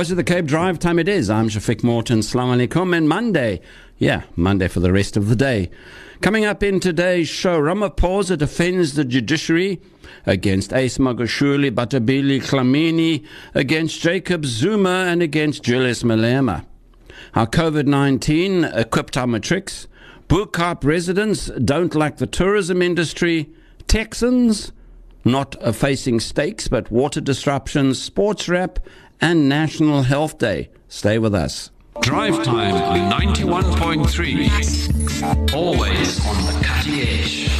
Voice of the Cape Drive time it is. I'm Shafiq Morton. Salaam alaikum. And Monday. Yeah, Monday for the rest of the day. Coming up in today's show, Ramaphosa defends the judiciary against Ace Magashule, Bathabile Dlamini, against Jacob Zuma, and against Julius Malema. How COVID 19 equipped our matrix. Bo-Kaap residents don't like the tourism industry. Texans not facing stakes, but water disruptions, sports wrap, and National Health Day. Stay with us. Drive time 91.3. Always on the cutting edge.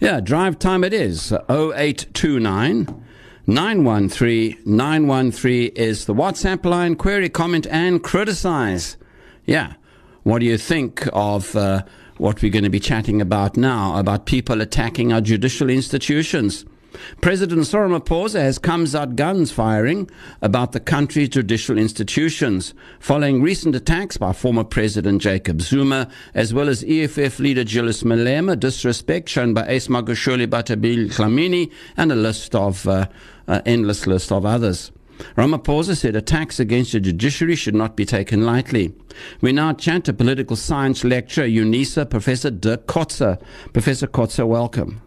Yeah, drive time it is 0829 913 913 is the WhatsApp line. Query, comment, and criticize. Yeah, what do you think of. Uh, what we're going to be chatting about now about people attacking our judicial institutions. President Cyril has comes out guns firing about the country's judicial institutions, following recent attacks by former President Jacob Zuma, as well as EFF leader Julius Malema, disrespect shown by Ace Magashule Bathabile Dlamini, and a list of uh, uh, endless list of others. Ramaphosa said attacks against the judiciary should not be taken lightly. We now chat to political science lecturer UNISA, Professor Dirk Kotze. Professor Coetzee, welcome.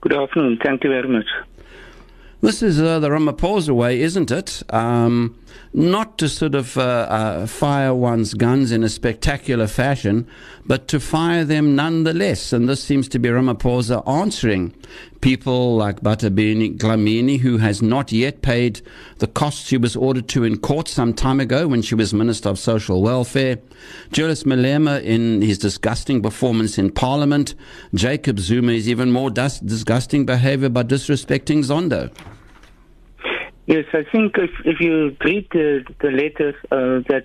Good afternoon. Thank you very much. This is uh, the Ramaphosa way, isn't it? Um, not to sort of uh, uh, fire one's guns in a spectacular fashion, but to fire them nonetheless. And this seems to be Ramaphosa answering people like Bathabile Dlamini, who has not yet paid the costs she was ordered to in court some time ago when she was Minister of Social Welfare. Julius Malema in his disgusting performance in Parliament. Jacob Zuma is even more dis- disgusting behavior by disrespecting Zondo. Yes, I think if, if you read the, the letter uh, that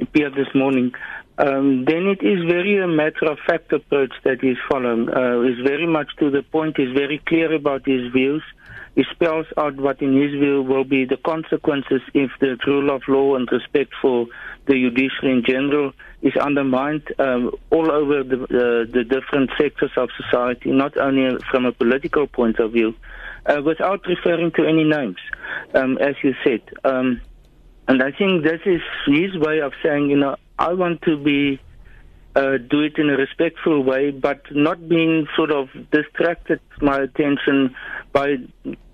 appeared this morning, um, then it is very a matter of fact approach that he's following. Uh, he's very much to the point. He's very clear about his views. He spells out what, in his view, will be the consequences if the rule of law and respect for the judiciary in general is undermined um, all over the, uh, the different sectors of society, not only from a political point of view, uh, without referring to any names, um, as you said. Um, and I think this is his way of saying, you know, I want to be uh, do it in a respectful way, but not being sort of distracted my attention by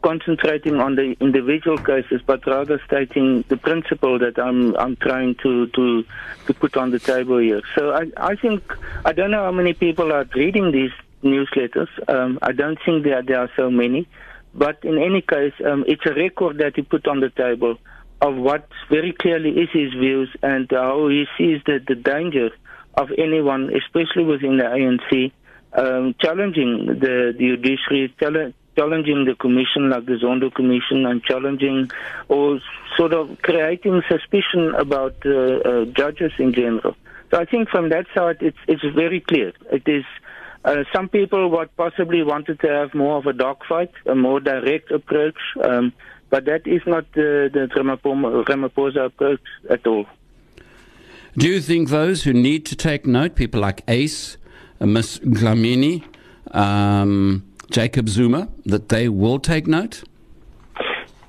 concentrating on the individual cases, but rather stating the principle that I'm I'm trying to to to put on the table here. So I I think I don't know how many people are reading these newsletters. Um, I don't think there there are so many, but in any case, um, it's a record that he put on the table of what very clearly is his views and how he sees the, the danger of anyone, especially within the ANC, um, challenging the, the judiciary, challenging the commission like the Zondo Commission and challenging or sort of creating suspicion about uh, uh, judges in general. So I think from that side, it's, it's very clear. It is uh, some people what possibly wanted to have more of a dogfight, a more direct approach. Um, but that is not uh, the Ramaphosa approach at all. Do you think those who need to take note, people like Ace, uh, Ms. Dlamini, um, Jacob Zuma, that they will take note?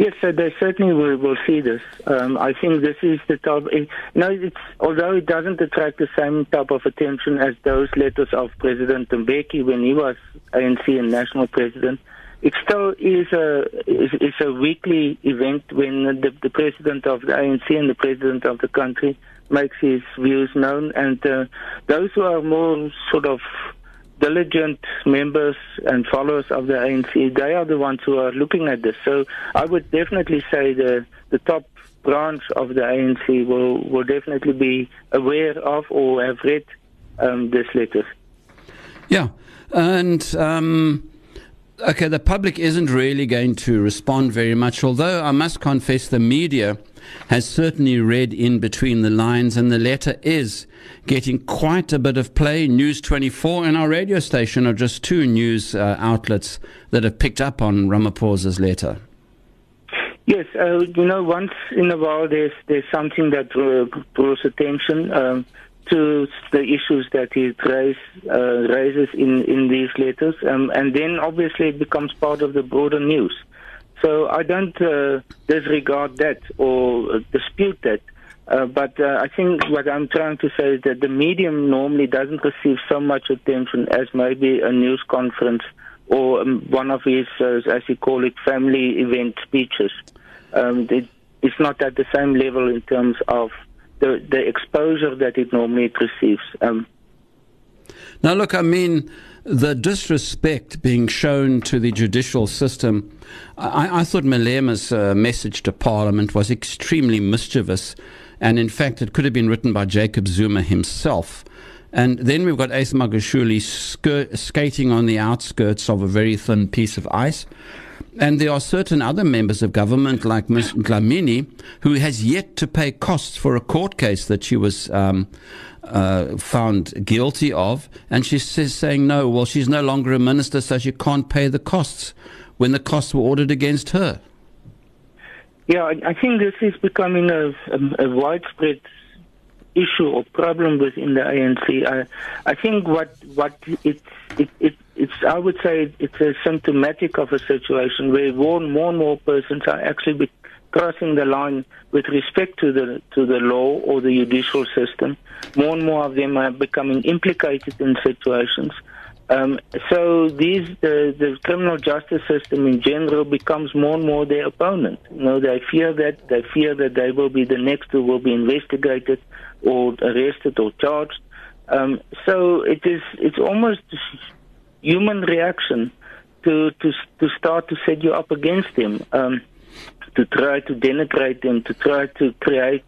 Yes, so they certainly will, will see this. Um, I think this is the type. You know, it's although it doesn't attract the same type of attention as those letters of President Mbeki when he was ANC and national president it still is a is, is a weekly event when the, the president of the ANC and the president of the country makes his views known, and uh, those who are more sort of diligent members and followers of the ANC, they are the ones who are looking at this. So I would definitely say the the top branch of the ANC will will definitely be aware of or have read um, this letter. Yeah, and. Um okay, the public isn't really going to respond very much, although I must confess the media has certainly read in between the lines, and the letter is getting quite a bit of play. News 24 and our radio station are just two news uh, outlets that have picked up on Ramaphosa's letter. Yes, uh, you know, once in a while there's there's something that uh, draws attention um, to the issues that he raise, uh, raises in, in these letters, um, and then obviously it becomes part of the broader news. So I don't uh, disregard that or dispute that. Uh, but uh, I think what I'm trying to say is that the medium normally doesn't receive so much attention as maybe a news conference or um, one of his, uh, as you call it, family event speeches. Um, it, it's not at the same level in terms of the, the exposure that it normally receives. Um, now, look, I mean, the disrespect being shown to the judicial system. I, I thought Malema's uh, message to Parliament was extremely mischievous, and in fact, it could have been written by Jacob Zuma himself. And then we've got Ace Magashule skating on the outskirts of a very thin piece of ice. And there are certain other members of government, like Ms. Dlamini, who has yet to pay costs for a court case that she was um, uh, found guilty of. And she's saying, no, well, she's no longer a minister, so she can't pay the costs when the costs were ordered against her. Yeah, I think this is becoming a, a, a widespread issue or problem within the ANC. I, I think what what it, it, it it's I would say it's a symptomatic of a situation where more and more, persons are actually crossing the line with respect to the to the law or the judicial system. More and more of them are becoming implicated in situations. Um, so these the, the criminal justice system in general becomes more and more their opponent. You know, they fear that they fear that they will be the next who will be investigated or arrested or charged. Um, so it is it's almost human reaction to to to start to set you up against them, um, to try to denigrate them, to try to create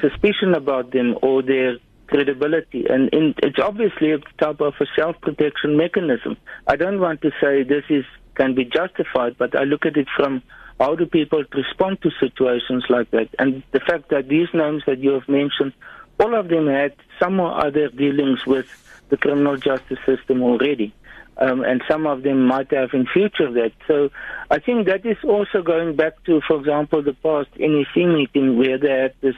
suspicion about them or their credibility. And in, it's obviously a type of a self-protection mechanism. I don't want to say this is can be justified, but I look at it from how do people respond to situations like that, and the fact that these names that you have mentioned, all of them had some or other dealings with the criminal justice system already um, and some of them might have in future that. So I think that is also going back to, for example, the past NEC meeting where they had this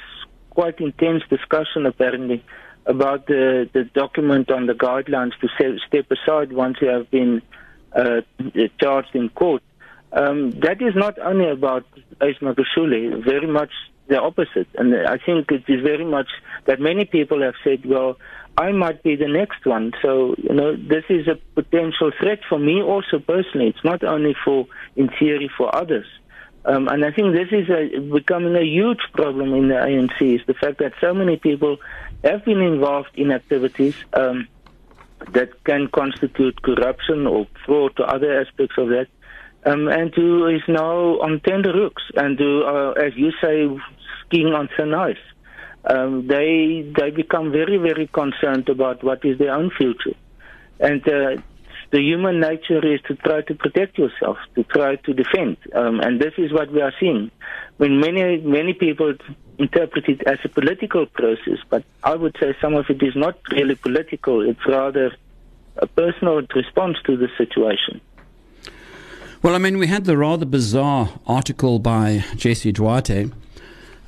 quite intense discussion apparently about the, the document on the guidelines to step aside once you have been uh, charged in court. Um, that is not only about Ace Magashule, very much the opposite. And I think it is very much that many people have said, well, I might be the next one. So, you know, this is a potential threat for me also personally. It's not only for, in theory, for others. Um, and I think this is a, becoming a huge problem in the ANC is the fact that so many people have been involved in activities um, that can constitute corruption or fraud to other aspects of that, um, and who is now on tender hooks and who, uh, as you say, skiing on thin ice um, they they become very very concerned about what is their own future, and uh, the human nature is to try to protect yourself, to try to defend, um, and this is what we are seeing. When many many people interpret it as a political process, but I would say some of it is not really political. It's rather a personal response to the situation. Well, I mean, we had the rather bizarre article by Jessie Duarte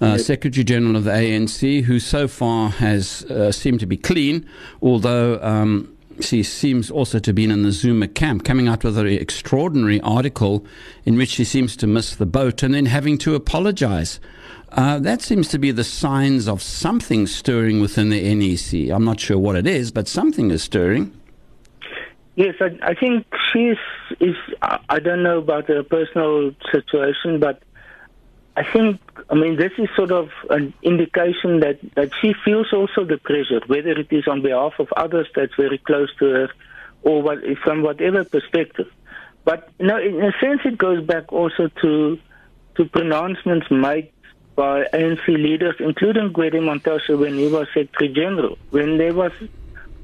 uh, Secretary General of the ANC, who so far has uh, seemed to be clean, although um, she seems also to have been in the Zuma camp, coming out with an extraordinary article in which she seems to miss the boat and then having to apologize. Uh, that seems to be the signs of something stirring within the NEC. I'm not sure what it is, but something is stirring. Yes, I, I think she's is. I don't know about her personal situation, but I think, I mean, this is sort of an indication that, that she feels also the pressure, whether it is on behalf of others that's very close to her or what, from whatever perspective. But, you know, in a sense, it goes back also to, to pronouncements made by ANC leaders, including Gwede Mantashe when he was Secretary General, when there was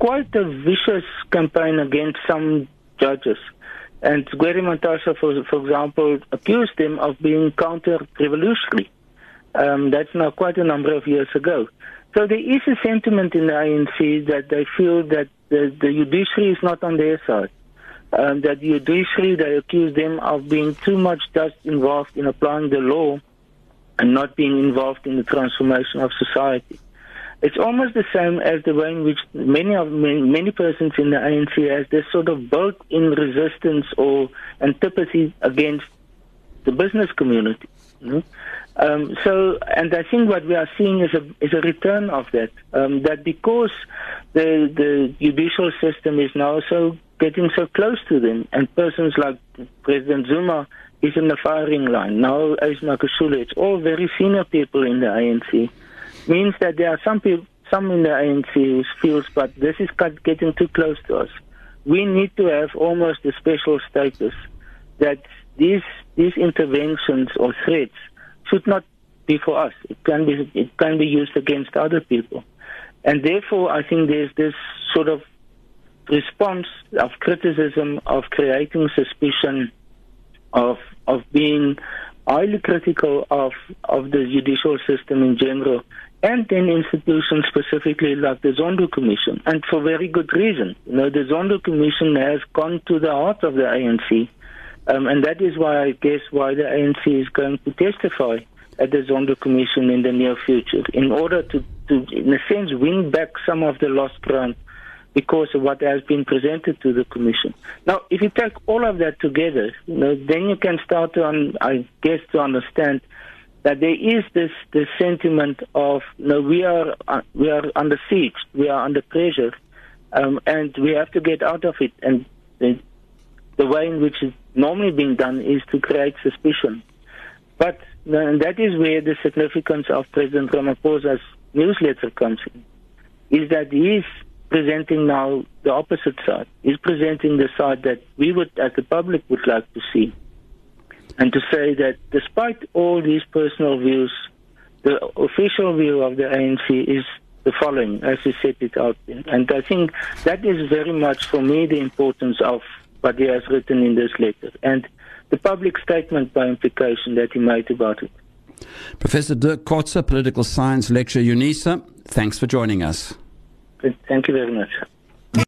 quite a vicious campaign against some judges. And Gwede Mantashe, for, for example, accused him of being counter-revolutionary. Um, that's now quite a number of years ago. So there is a sentiment in the ANC that they feel that the, the judiciary is not on their side. um, that judiciary, they accuse them of being too much just involved in applying the law and not being involved in the transformation of society. It's almost the same as the way in which many of many, many persons in the ANC has this sort of built-in resistance or antipathy against the business community. You know? Um, so, and I think what we are seeing is a is a return of that. Um, that because the the judicial system is now so getting so close to them, and persons like President Zuma is in the firing line. Now, Ace Magashule, it's all very senior people in the ANC. Means that there are some people, some in the ANC who feels, but this is getting too close to us. We need to have almost a special status that these these interventions or threats should not be for us. It can be it can be used against other people, and therefore I think there's this sort of response of criticism of creating suspicion of of being highly critical of of the judicial system in general and then institutions specifically like the Zondo Commission and for very good reason. You know the Zondo Commission has gone to the heart of the ANC um, and that is why I guess why the ANC is going to testify at the Zondo Commission in the near future in order to, to, in a sense, win back some of the lost ground because of what has been presented to the Commission. Now, if you take all of that together, you know, then you can start to, un- I guess, to understand that there is this, this sentiment of, know, we are, uh, we are under siege, we are under pressure, um, and we have to get out of it. And the, the way in which it's normally being done is to create suspicion. But and that is where the significance of President Ramaphosa's newsletter comes in, is that he is presenting now the opposite side. He's presenting the side that we would, as the public, would like to see. And to say that despite all these personal views, the official view of the ANC is the following, as he set it out. And I think that is very much, for me, the importance of what he has written in this letter and the public statement by implication that he made about it. Professor Dirk Kotze, political science lecturer, UNISA, thanks for joining us. Thank you very much.